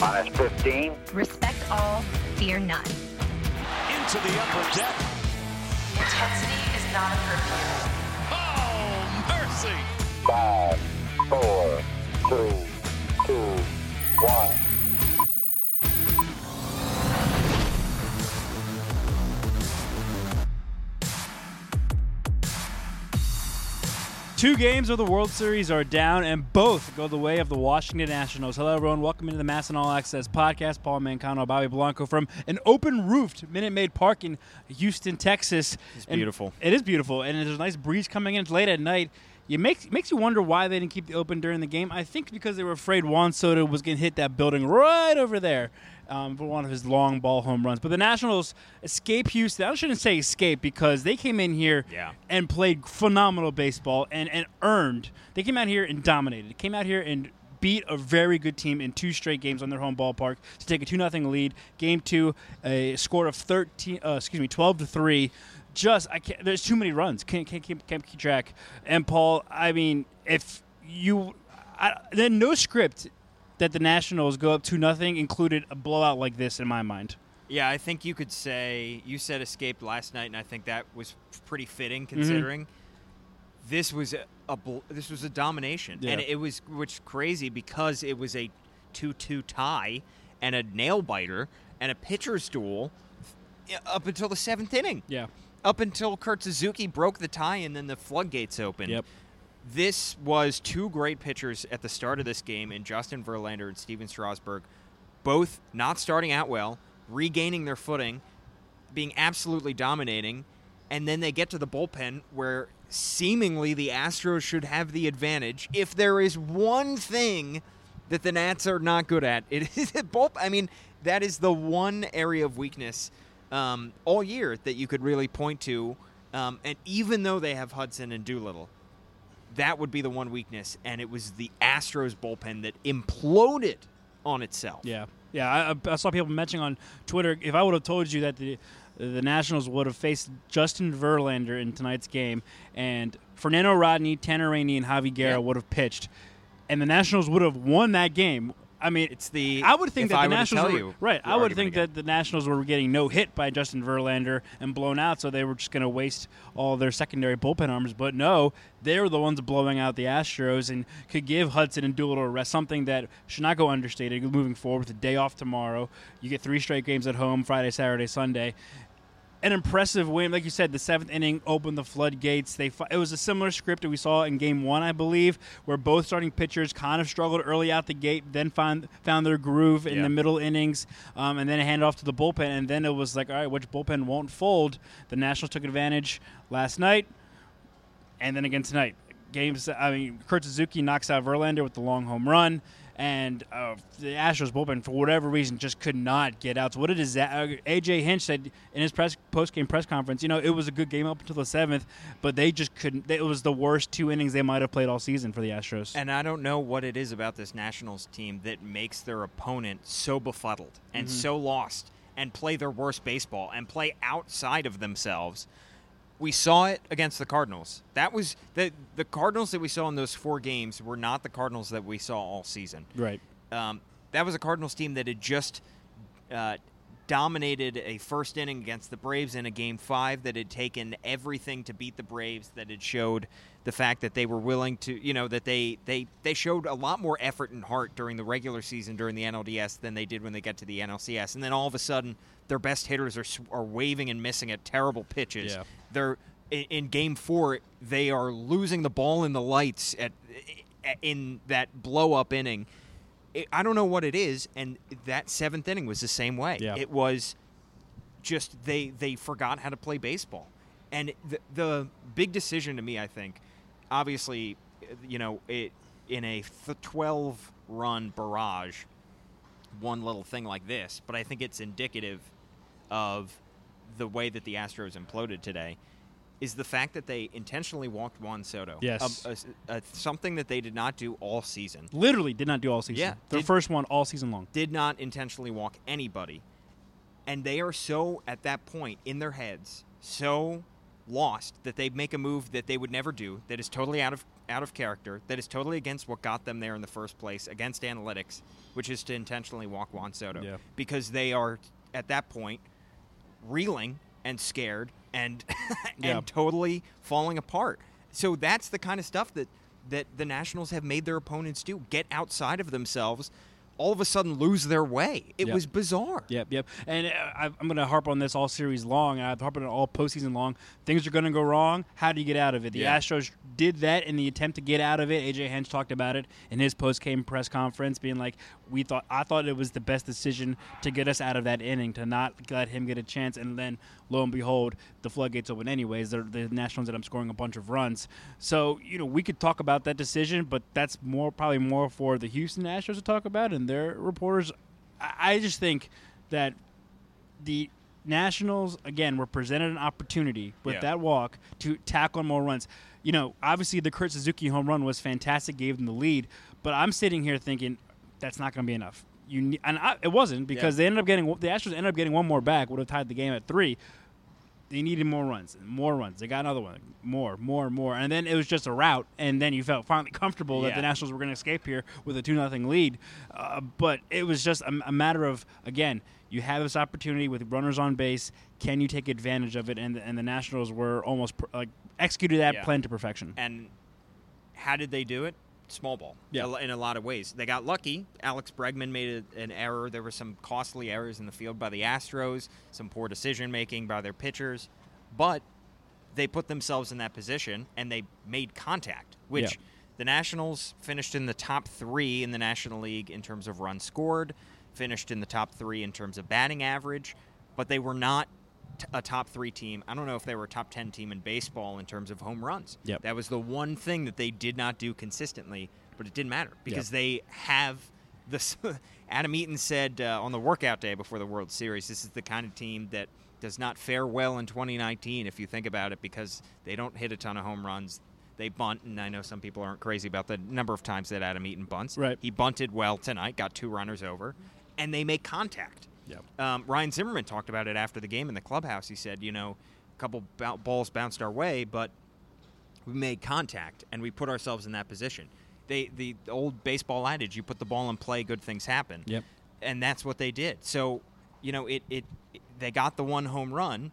Minus 15. Respect all, fear none. Into the upper deck. Intensity is not a curfew. Oh, mercy. Five, four, three, two, one. Two games of the World Series are down, and both go the way of the Washington Nationals. Hello, everyone. Welcome into the MASN All Access podcast. Paul Mancano, Bobby Blanco from an open-roofed Minute Maid Park in Houston, Texas. It's And beautiful. It is beautiful, and there's a nice breeze coming in. It's late at night. It makes makes you wonder why they didn't keep the open during the game. I think because they were afraid Juan Soto was going to hit that building right over there um, for one of his long ball home runs. But the Nationals escape Houston. I shouldn't say escape because they came in here Yeah. and played phenomenal baseball and, and earned. They came out here and dominated. Came out here and beat a very good team in two straight games on their home ballpark to take a two 0 lead. Game two, a score of thirteen. Uh, excuse me, twelve to three. Just I can't. There's too many runs. Can't can't keep, can't keep track. And Paul, I mean, if you I, then no script that the Nationals go up two nothing included a blowout like this in my mind. Yeah, I think you could say you said escaped last night, and I think that was pretty fitting Mm-hmm. considering this was a, a bl- this was a domination, and it was which crazy because it was a two-two tie and a nail biter and a pitcher's duel up until the seventh inning. Yeah. Up until Kurt Suzuki broke the tie, and then the floodgates opened. Yep. This was two great pitchers at the start of this game in Justin Verlander and Stephen Strasburg, both not starting out well, regaining their footing, being absolutely dominating, and then they get to the bullpen where seemingly the Astros should have the advantage. If there is one thing that the Nats are not good at, it is bullpen. I mean, that is the one area of weakness um, all year that you could really point to. Um, and even though they have Hudson and Doolittle, that would be the one weakness, and it was the Astros bullpen that imploded on itself. Yeah, yeah. I, I saw people mentioning on Twitter. If I would have told you that the the Nationals would have faced Justin Verlander in tonight's game, and Fernando Rodney, Tanner Rainey, and Javi Guerra Yeah. would have pitched, and the Nationals would have won that game. I mean, It's the- I would think that the Nationals were, you right. I would think again. that the Nationals were getting no hit by Justin Verlander and blown out, so they were just going to waste all their secondary bullpen arms. But no, they were the ones blowing out the Astros and could give Hudson and Doolittle a rest, something that should not go understated moving forward with a day off tomorrow. You get three straight games at home Friday, Saturday, Sunday an impressive win. Like you said, the seventh inning opened the floodgates. They it was a similar script that we saw in Game One, I believe, where both starting pitchers kind of struggled early out the gate, then found found their groove in Yeah. the middle innings, um, and then hand off to the bullpen. And then it was like, all right, which bullpen won't fold? The Nationals took advantage last night, and then again tonight. Games. I mean, Kurt Suzuki knocks out Verlander with the long home run, and uh, the Astros bullpen, for whatever reason, just could not get out. So what a disaster! AJ Hinch said in his press post game press conference, you know, it was a good game up until the seventh, but they just couldn't. It was the worst two innings they might have played all season for the Astros. And I don't know what it is about this Nationals team that makes their opponent so befuddled and Mm-hmm. so lost and play their worst baseball and play outside of themselves. We saw it against the Cardinals. That was the the Cardinals that we saw in those four games were not the Cardinals that we saw all season. right. Um, that was a Cardinals team that had just uh, dominated a first inning against the Braves in a game five, that had taken everything to beat the Braves, that had showed the fact that they were willing to, you know, that they they they showed a lot more effort and heart during the regular season during the NLDS than they did when they got to the NLCS, and then all of a sudden their best hitters are are waving and missing at terrible pitches. Yeah. They're in, game four they are losing the ball in the lights at in that blow up inning. I don't know what it is, and that seventh inning was the same way. Yeah. It was just they they forgot how to play baseball, and the the big decision to me, I think, obviously, you know, it in a th- twelve run barrage, one little thing like this, but I think it's indicative of the way that the Astros imploded today. Is the fact that they intentionally walked Juan Soto? Yes. Um, a- a- a- something that they did not do all season Literally did not do all season. Yeah, Their did- first one all season long. did not intentionally walk anybody. And they are so, at that point, in their heads, so lost that they make a move that they would never do, that is totally out of out of character that is totally against what got them there in the first place, against analytics, which is to intentionally walk Juan Soto. Yeah. Because they are, at that point, reeling and scared and and Yeah. totally falling apart. So that's the kind of stuff that that the Nationals have made their opponents do. Get outside of themselves, all of a sudden lose their way. It Yep. was bizarre. Yep, yep. And uh, I- I'm going to harp on this all series long, and I've harped on it all postseason long. Things are going to go wrong. How do you get out of it? The Yeah. Astros did that in the attempt to get out of it. AJ Hinch talked about it in his post-game press conference, being like, "We thought, I thought it was the best decision to get us out of that inning, to not let him get a chance." And then, lo and behold, the floodgates open anyways. The, the Nationals ended up scoring a bunch of runs. So you know, we could talk about that decision, but that's more probably more for the Houston Astros to talk about and their reporters. I, I just think that the Nationals again were presented an opportunity with Yeah. that walk to tackle more runs. You know, obviously the Kurt Suzuki home run was fantastic, gave them the lead, but I'm sitting here thinking that's not going to be enough. You ne- and I, it wasn't because Yeah. they ended up getting the Astros ended up getting one more back, would have tied the game at three. They needed more runs, more runs. They got another one, more, more, more, and then it was just a rout. And then you felt finally comfortable that the Nationals were going to escape here with a two nothing lead. Uh, but it was just a, a matter of again, you have this opportunity with runners on base. Can you take advantage of it? And the, and the Nationals were almost per, like executed that Yeah. plan to perfection. And how did they do it? Small ball. Yeah. In a lot of ways. They got lucky. Alex Bregman made a, an error. There were some costly errors in the field by the Astros, some poor decision making by their pitchers. But they put themselves in that position and they made contact, which Yeah. the Nationals finished in the top three in the National League in terms of runs scored, finished in the top three in terms of batting average, but they were not t- a top three team. I don't know if they were a top 10 team in baseball in terms of home runs. Yep. That was the one thing that they did not do consistently, but it didn't matter because they have this. Adam Eaton said uh, on the workout day before the World Series, this is the kind of team that does not fare well in 2019 if you think about it because they don't hit a ton of home runs. They bunt, and I know some people aren't crazy about the number of times that Adam Eaton bunts. Right. He bunted well tonight, got two runners over, and they make contact. Yep. Um, Ryan Zimmerman talked about it after the game in the clubhouse. He said, you know, a couple bou- balls bounced our way, but we made contact and we put ourselves in that position. They, the, the old baseball adage, you put the ball in play, good things happen. Yep. And that's what they did. So, you know, it, it, it- they got the one home run,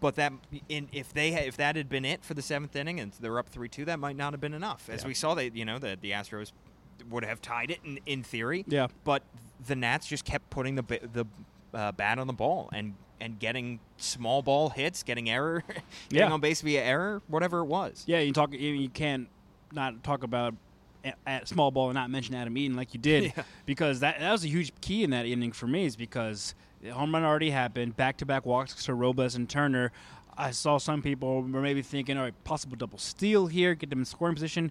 but that in, if they had, if that had been it for the seventh inning and they're up three two, that might not have been enough. As Yeah. we saw, they you know the the Astros would have tied it in, in theory. Yeah. But the Nats just kept putting the the uh, bat on the ball and and getting small ball hits, getting error, getting Yeah. on base via error, whatever it was. Yeah, you talk. You, can't not talk about a, a small ball and not mention Adam Eaton like you did, Yeah. because that that was a huge key in that inning for me. Is because the home run already happened, back to back walks to Robles and Turner. I saw some people were maybe thinking, all right, possible double steal here, get them in scoring position,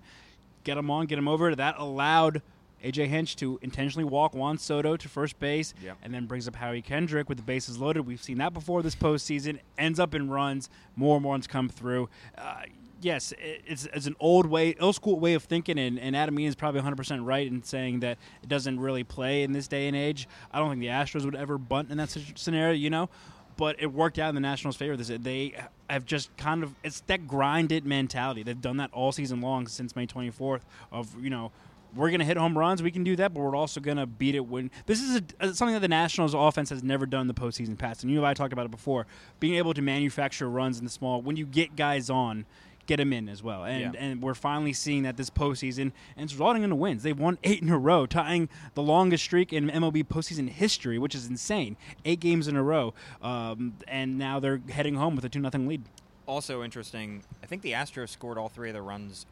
get them on, get them over. That allowed AJ Hinch to intentionally walk Juan Soto to first base, Yep. and then brings up Howie Kendrick with the bases loaded. We've seen that before this postseason. Ends up in runs. More and more runs come through. Uh, yes, it's, it's an old way, old school way of thinking, and, and Adam Eaton is probably 100% right in saying that it doesn't really play in this day and age. I don't think the Astros would ever bunt in that scenario, you know? But it worked out in the Nationals' favor. They have just kind of it's that grinded mentality. They've done that all season long since May 24th. Of you know, we're to hit home runs. We can do that, but we're also to beat it when this is a, uh, something that the Nationals offense has never done in the postseason past. And you and I talked about it before. Being able to manufacture runs in the small when you get guys on, get them in as well. And Yeah. and we're finally seeing that this postseason, and it's resulting in the wins. They've won eight in a row, tying the longest streak in MLB postseason history, which is insane. Eight games in a row, um, and now they're heading home with a two nothing lead Also interesting, I think the Astros scored all three of their runs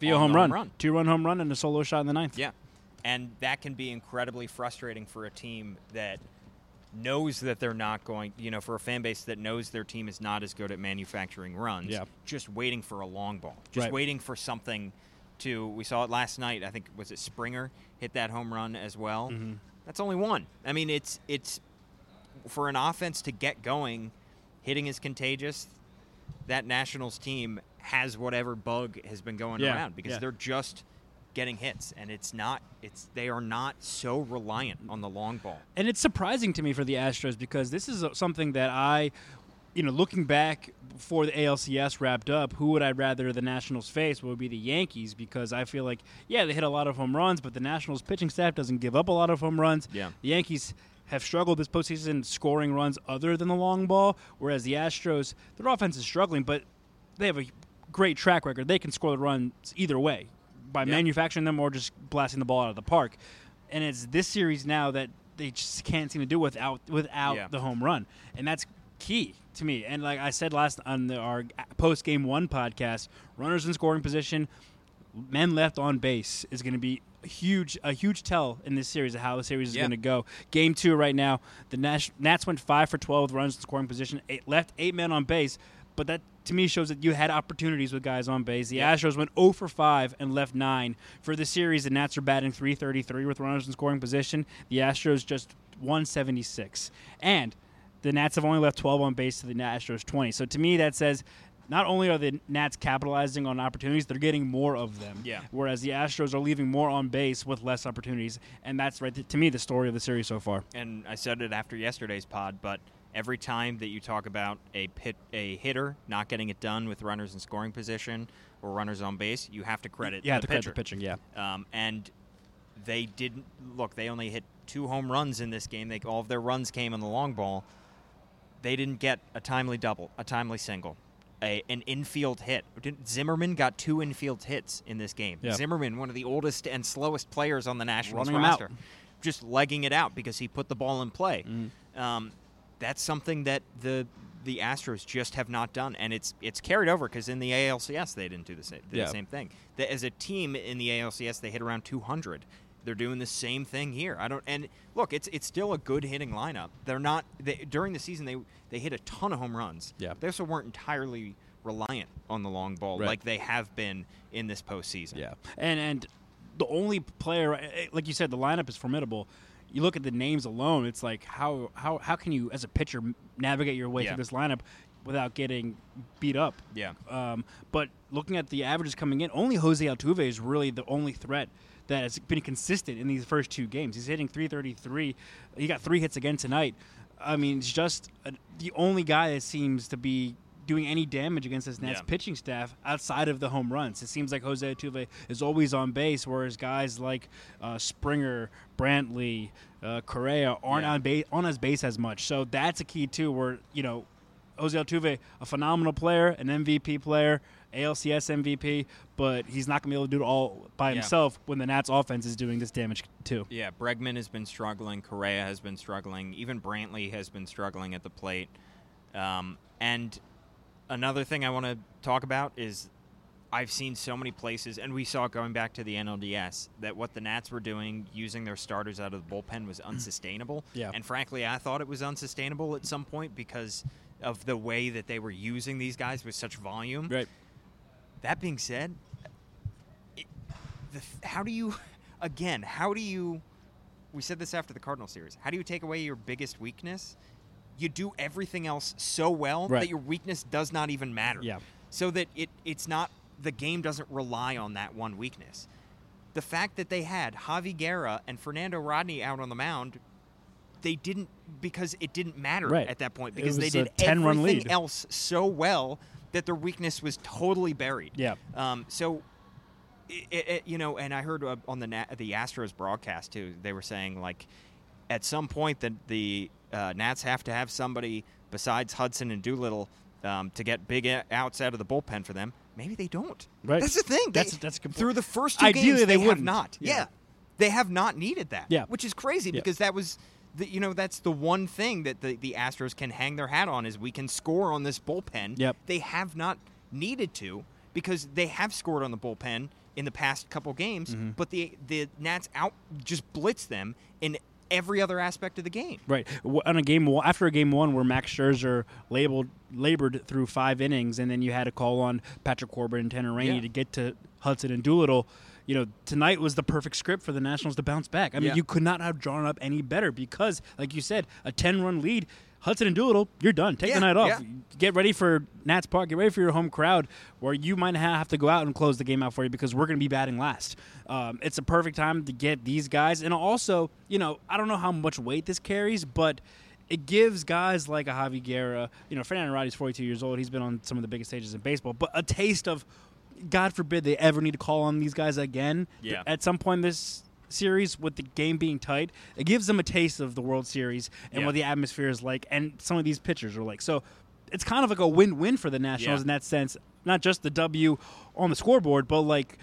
via home the run. two run home run and a solo shot in the ninth. Yeah. And that can be incredibly frustrating for a team that knows that they're not going, you know, for a fan base that knows their team is not as good at manufacturing runs. Yeah. Just waiting for a long ball. Just Right. waiting for something to we saw it last night. I think was it Springer hit that home run as well. Mm-hmm. That's only one. I mean, it's it's for an offense to get going, hitting is contagious. That Nationals team has whatever bug has been going Yeah, around because yeah. they're just getting hits and it's not it's they are not so reliant on the long ball. and it's surprising to me for the Astros because this is something that I you know, looking back before the ALCS wrapped up, who would I rather the Nationals face? Would be the Yankees because I feel like yeah they hit a lot of home runs, but the Nationals pitching staff doesn't give up a lot of home runs. Yeah. the Yankees have struggled this postseason scoring runs other than the long ball, whereas the Astros their offense is struggling, but they have a great track record. They can score the runs either way by Yeah. manufacturing them or just blasting the ball out of the park. And it's this series now that they just can't seem to do without without Yeah. the home run, and that's key to me. And like I said last on the, our post game one podcast, runners in scoring position, men left on base is going to be a huge a huge tell in this series of how the series is Yeah. going to go. Game two right now, the Nash, Nats went five for twelve with runners in scoring position, eight, left eight men on base, but that to me shows that you had opportunities with guys on base. The Yeah. Astros went 0 for 5 and left 9. For the series, the Nats are batting 333 with runners in scoring position. The Astros just 176. And the Nats have only left 12 on base to the Astros 20. So to me, that says not only are the Nats capitalizing on opportunities, they're getting more of them. Yeah. Whereas the Astros are leaving more on base with less opportunities. And that's right to me the story of the series so far. and I said it after yesterday's pod, but every time that you talk about a pit, a hitter not getting it done with runners in scoring position or runners on base, you have to credit Yeah, the to credit pitcher. the pitching, yeah. Um, and they didn't look. They only hit two home runs in this game. They all of their runs came on the long ball. They didn't get a timely double, a timely single, a, an infield hit. Zimmerman got two infield hits in this game. Yeah. Zimmerman, one of the oldest and slowest players on the Nationals Running roster, just legging it out because he put the ball in play. Mm-hmm. Um, that's something that the the Astros just have not done, and it's it's carried over because in the ALCS they didn't do the same Yeah. the same thing. That as a team in the ALCS they hit around 200. They're doing the same thing here. I don't and look, it's it's still a good hitting lineup. They're not they, during the season they they hit a ton of home runs. Yeah. They also weren't entirely reliant on the long ball Right. like they have been in this postseason. Yeah, and and the only player, eh, like you said, the lineup is formidable. You look at the names alone; it's like how how how can you, as a pitcher, navigate your way Yeah. through this lineup without getting beat up? Yeah. Um, but looking at the averages coming in, only Jose Altuve is really the only threat that has been consistent in these first two games. He's hitting 333. He got three hits again tonight. I mean, it's just uh, the only guy that seems to be doing any damage against this Nats Yeah. pitching staff outside of the home runs. It seems like Jose Altuve is always on base, whereas guys like uh, Springer, Brantley, uh, Correa aren't Yeah. on base on his base as much. So that's a key too. Where you know Jose Altuve, a phenomenal player, an MVP player, ALCS MVP, but he's not going to be able to do it all by Yeah. himself when the Nats offense is doing this damage too. Yeah, Bregman has been struggling. Correa has been struggling. Even Brantley has been struggling at the plate. Um, and another thing I want to talk about is I've seen so many places, and we saw going back to the NLDS, that what the Nats were doing using their starters out of the bullpen was mm. unsustainable. Yeah. And frankly, I thought it was unsustainable at some point because of the way that they were using these guys with such volume. Right. That being said, it, the, how do you, again, how do you, we said this after the Cardinal series, how do you take away your biggest weakness? You do everything else so well Right. that your weakness does not even matter. Yeah. So that it, it's not, the game doesn't rely on that one weakness. The fact that they had Javi Guerra and Fernando Rodney out on the mound, they didn't because it didn't matter Right. at that point because they did 10-run everything else so well that their weakness was totally buried. Yeah. Um, so, it, it, you know, and I heard uh, on the the Astros broadcast too. They were saying like, at some point that the uh, Nats have to have somebody besides Hudson and Doolittle um, to get big outs out of the bullpen for them. Maybe they don't. Right. That's the thing. They- That's- that's good point. through the first two Ideally, games they they, have wouldn't. not. Yeah. yeah. They have not needed that. Yeah. Which is crazy Yeah. because that was. The, you know that's the one thing that the, the Astros can hang their hat on is we can score on this bullpen. Yep. They have not needed to because they have scored on the bullpen in the past couple games, Mm-hmm. but the the Nats out just blitz them in every other aspect of the game. Right on a game after a game one where Max Scherzer labeled labored through five innings, and then you had to call on Patrick Corbin and Tanner Rainey Yeah. to get to Hudson and Doolittle. You know, tonight was the perfect script for the Nationals to bounce back. I mean, Yeah. you could not have drawn up any better because, like you said, a ten-run lead. Hudson and Doolittle, you're done. Take Yeah, the night off. yeah. Get ready for Nats Park. Get ready for your home crowd, where you might have to go out and close the game out for you because we're going to be batting last. Um, it's a perfect time to get these guys, and also, you know, I don't know how much weight this carries, but it gives guys like a Javi Guerra, you know, Fernando Rodney's 42 years old. He's been on some of the biggest stages in baseball, but a taste of, God forbid they ever need to call on these guys again Yeah. at some point this series with the game being tight. It gives them a taste of the World Series and Yeah. what the atmosphere is like, and some of these pitchers are like. So it's kind of like a win-win for the Nationals Yeah. in that sense. Not just the W on the scoreboard, but like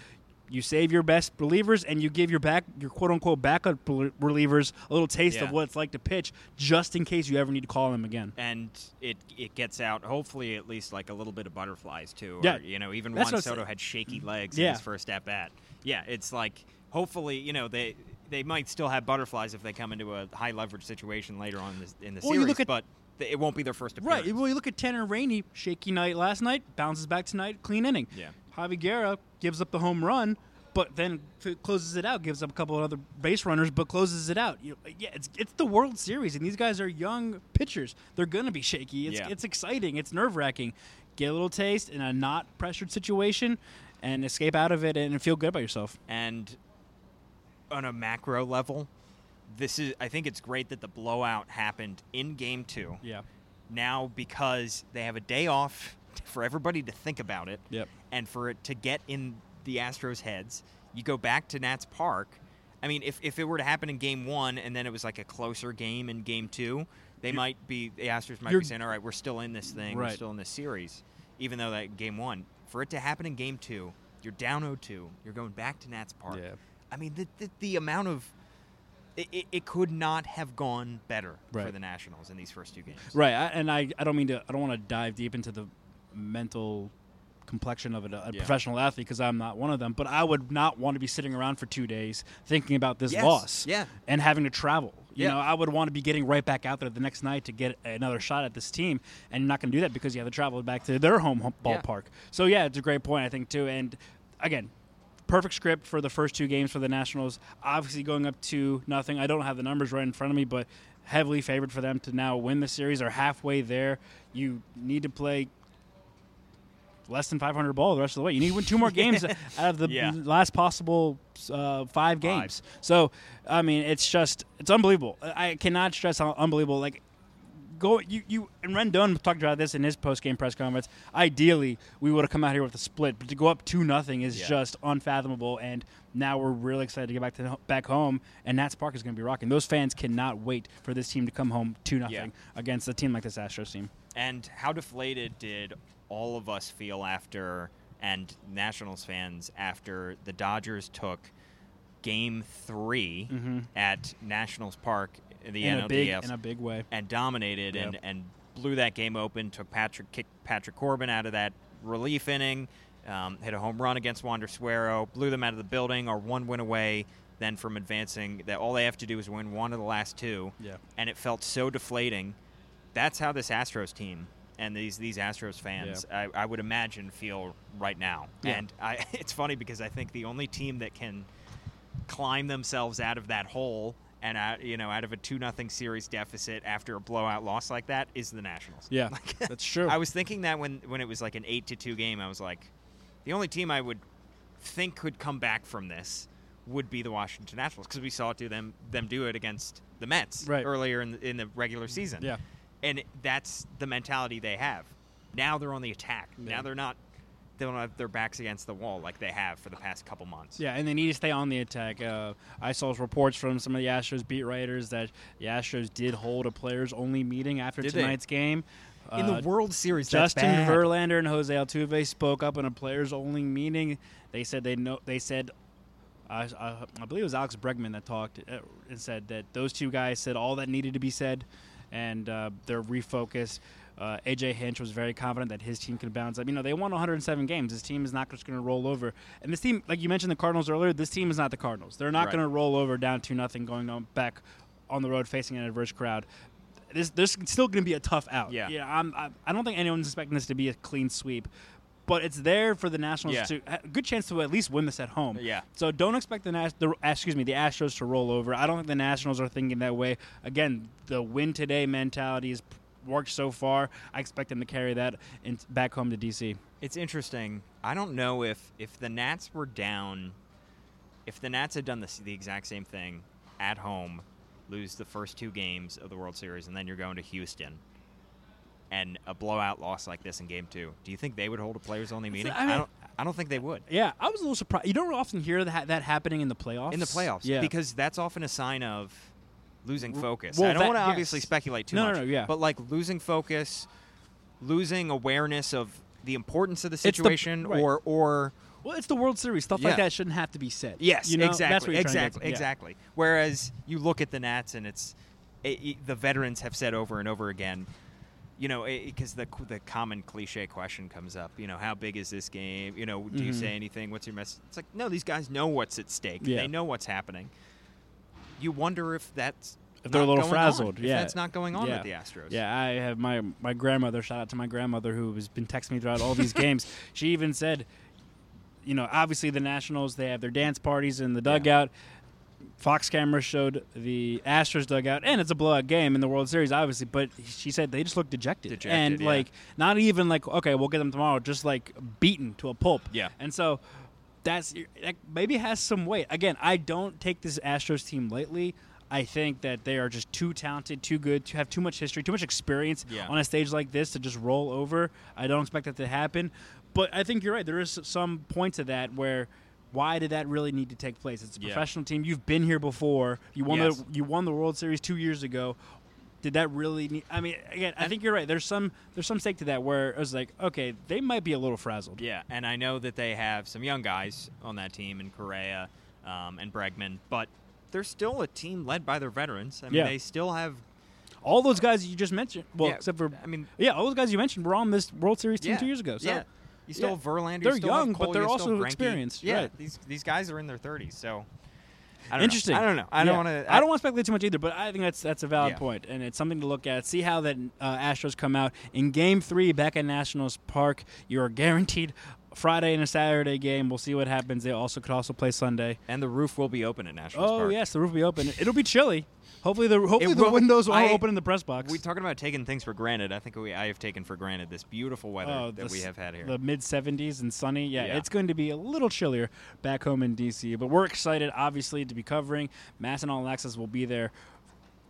you save your best relievers and you give your back your quote unquote backup rel- relievers a little taste Yeah. of what it's like to pitch, just in case you ever need to call them again. and it it gets out hopefully at least like a little bit of butterflies too. Or, Yeah. you know, even That's Juan Soto had shaky mm-hmm. legs Yeah. in his first at bat. Yeah, it's like hopefully you know they they might still have butterflies if they come into a high leverage situation later on in the, in the Well, series, at- but th- it won't be their first appearance. Right. Well, you look at Tanner Rainey, shaky night last night, bounces back tonight, clean inning. Yeah. Javi Guerra gives up the home run, but then closes it out, gives up a couple of other base runners, but closes it out. You yeah, it's it's the World Series, and these guys are young pitchers. They're gonna be shaky. It's Yeah. it's exciting. It's nerve wracking. Get a little taste in a not pressured situation, and escape out of it and feel good about yourself. And on a macro level, this is I think it's great that the blowout happened in game 2. Yeah. now because they have a day off for everybody to think about it Yep. and for it to get in the Astros' heads. You go back to Nats Park. I mean, if, if it were to happen in game one and then it was like a closer game in game two, they might be, the Astros might be saying, all right, we're still in this thing. We're still in this series. Even though that game one, for it to happen in game two, you're down 0 2. You're going back to Nats Park. Yeah. I mean, the, the, the amount of. It, it, could not have gone better for the Nationals in these first two games. Right, I, and I, I don't mean to I don't want to dive deep into the mental complexion of a, a Yeah. professional athlete because I'm not one of them. But I would not want to be sitting around for two days thinking about this Yes, loss, yeah. and having to travel. You Yeah. know, I would want to be getting right back out there the next night to get another shot at this team, and you're not going to do that because you have to travel back to their home, ballpark. So yeah, it's a great point I think too. And again, perfect script for the first two games for the Nationals. Obviously, going up to nothing. I don't have the numbers right in front of me, but heavily favored for them to now win the series. Are halfway there. You need to play less than 500 ball the rest of the way. You need to win two more games out of the Yeah. last possible uh, five games. So, I mean, it's just it's unbelievable. I cannot stress how unbelievable. Like go you you and Rendon talked about this in his post game press conference. Ideally, we would have come out here with a split, but to go up two nothing is Yeah. just unfathomable. And now we're really excited to get back to back home, and Nats Park is going to be rocking. Those fans cannot wait for this team to come home two nothing Yeah. against a team like this Astros team. And how deflated did all of us feel after, and Nationals fans, after the Dodgers took game 3 mm-hmm. at Nationals Park, the Mm-hmm. in NLDS, a big in a big way. and dominated and, Yep. and blew that game open. Took Patrick kicked Patrick Corbin out of that relief inning. Um, hit a home run against Wander Suero. Blew them out of the building. Or one win away then from advancing. That all they have to do is win one of the last two. Yeah. And it felt so deflating. That's how this Astros team and these these Astros fans, I, I would imagine, feel right now. Yeah. And I, it's funny because I think the only team that can climb themselves out of that hole and out, you know out of a two nothing series deficit after a blowout loss like that is the Nationals. Yeah, that's true. I was thinking that when when it was like an eight to two game, I was like, the only team I would think could come back from this would be the Washington Nationals because we saw it do them them do it against the Mets Right. earlier in the, in the regular season. Yeah. and that's the mentality they have. Now they're on the attack. Yeah. Now they're not. They don't have their backs against the wall like they have for the past couple months. Yeah, and they need to stay on the attack. Uh, I saw reports from some of the Astros beat writers that the Astros did hold a players-only meeting after Did they? tonight's game. In Uh, the World Series, Justin. Verlander and Jose Altuve spoke up in a players-only meeting. They said they know. They said, I, I, I believe it was Alex Bregman that talked uh, and said that those two guys said all that needed to be said, and uh, they're refocused. Uh, AJ Hinch was very confident that his team could bounce up. You know, they won 107 games. This team is not just going to roll over. And this team, like you mentioned, the Cardinals earlier. This team is not the Cardinals. They're not Right. going to roll over down two nothing, going on back on the road facing an adverse crowd. This, there's still going to be a tough out. Yeah. yeah. I'm, I, I don't think anyone's expecting this to be a clean sweep, but it's there for the Nationals Yeah. to a good chance to at least win this at home. Yeah. So don't expect the, Nas- the excuse me the Astros to roll over. I don't think the Nationals are thinking that way. Again, the win today mentality has worked so far. I expect them to carry that in, back home to DC. It's interesting. I don't know if if the Nats were down, if the Nats had done the, the exact same thing at home, lose the first two games of the World Series, and then you're going to Houston. And a blowout loss like this in Game Two, do you think they would hold a players-only meeting? I mean- don't. I don't think they would Yeah, I was a little surprised. You don't often hear that that happening in the playoffs. in the playoffs yeah, because that's often a sign of losing focus. well, I don't want to obviously speculate too No, no, much. no, yeah. But like losing focus, losing awareness of the importance of the the- situation, right. or or well, it's the World Series. Stuff Yeah. like that shouldn't have to be said. Yes, you know? exactly, That's what you're trying to get exactly. Yeah. exactly. Whereas you look at the Nats, and it's it, it- the veterans have said over and over again, you know, because the the common cliche question comes up, you know, how big is this game? You know, do you Mhm. say anything? What's your message? It's like, no, these guys know what's at stake. Yeah. They know what's happening. You wonder if that's If they're a little going on, frazzled, yeah. that's not going on yeah. with the Astros. Yeah, I have my my grandmother. Shout out to my grandmother who has been texting me throughout all these games. She even said, you know, obviously the Nationals they have their dance parties in the dugout. Fox camera showed the Astros dugout, and it's a blowout game in the World Series, obviously. But she said they just look dejected, Dejected, and yeah. like not even like okay, we'll get them tomorrow, just like beaten to a pulp. Yeah. and so that's that maybe has some weight. Again, I don't take this Astros team lightly. I think that they are just too talented, too good, to have too much history, too much experience Yeah. on a stage like this to just roll over. I don't expect that to happen. But I think you're right. There is some point to that where why did that really need to take place? It's a Yeah. professional team. You've been here before. You won Yes. the you won the World Series two years ago. Did that really need? I mean, again, I think you're right. There's some there's some stake to that where it was like, okay, they might be a little frazzled. Yeah, and I know that they have some young guys on that team in Correa um, and Bregman, but they're still a team led by their veterans. I mean, Yeah. they still have. All those guys you just mentioned, well, Yeah, except for I mean- yeah, all those guys you mentioned were on this World Series team yeah, two years ago. So yeah, you still yeah. have Verlander. They're you still have young, but they're also experienced, Yeah, right. these these guys are in their thirties, so. I don't Interesting. Know. I don't know. I don't want to. I don't want to speculate too much either, but I think that's that's a valid Yeah. point, and it's something to look at. See how that uh, Astros come out in Game Three back at Nationals Park. You are guaranteed Friday and a Saturday game. We'll see what happens. They also could also play Sunday. And the roof will be open at National Oh Park. yes, the roof will be open. It'll be chilly. Hopefully the hopefully the will- windows will I- open in the press box. We're talking about taking things for granted. I think we I have taken for granted this beautiful weather Oh, that the we have had here. The mid 70s and sunny. Yeah, Yeah. it's going to be a little chillier back home in DC, but we're excited obviously to be covering. MASN All Access will be there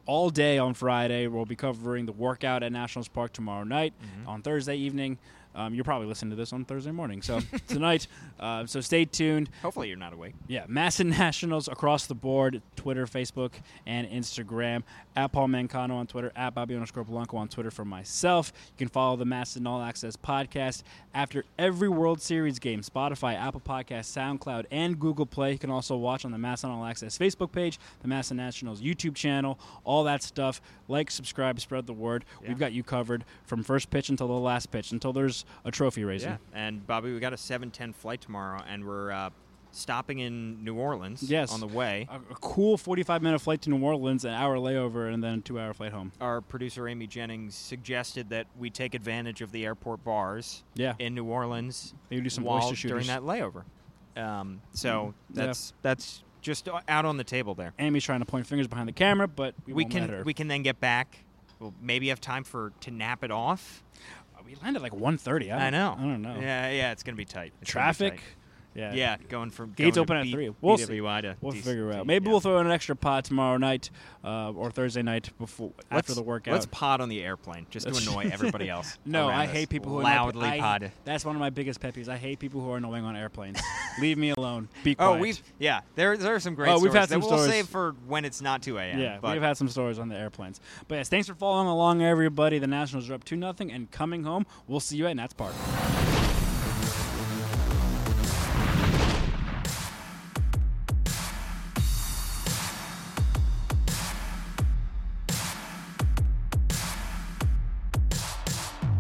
all day on Friday. We'll be covering the workout at Nationals Park tomorrow night. Mm-hmm. On Thursday evening, um, you're probably listening to this on Thursday morning. So tonight, uh, so stay tuned. Hopefully, you're not awake. Yeah, MASN Nationals across the board Twitter, Facebook, and Instagram. At Paul Mancano on Twitter, at Bobby underscore Blanco on Twitter for myself. You can follow the MASN All Access podcast after every World Series game Spotify, Apple Podcast, SoundCloud, and Google Play. You can also watch on the MASN All Access Facebook page, the MASN Nationals YouTube channel, all that stuff. Like, subscribe, spread the word. Yeah. We've got you covered from first pitch until the last pitch, until there's a trophy raising. Yeah. And Bobby, we got a 7:10 flight tomorrow, and we're uh, stopping in New Orleans. Yes. On the way, A, a cool 45 minute flight to New Orleans, an hour layover, and then a two hour flight home. our producer Amy Jennings suggested that we take advantage of the airport bars Yeah. in New Orleans Maybe do some while, oyster during that layover. Um, so Yeah. that's that's just out on the table there. Amy's trying to point fingers behind the camera, but we, We won't can let her. we can then get back. We'll maybe have time for to nap it off. We landed like 1.30. I, I, know. I don't know. Yeah, yeah, it's gonna be tight. It's gonna be Traffic. tight. Yeah. Yeah, going from Gates going open to at B- three. We'll see. BWI to We'll figure it out. Maybe yeah. we'll throw in an extra pod tomorrow night uh, or Thursday night before after Let's- the workout. Let's pod on the airplane just to annoy everybody else. no, I us. hate people who loudly are anno- I- pod. That's one of my biggest pet peeves. I hate people who are annoying on airplanes. Leave me alone. Be quiet. Oh, we've yeah. There, there are some great. Oh, we've stories had that some we'll save for when it's not 2 a.m. Yeah, we've had some stories on the airplanes. But yes, thanks for following along, everybody. The Nationals are up 2 nothing and coming home. We'll see you at Nats Park.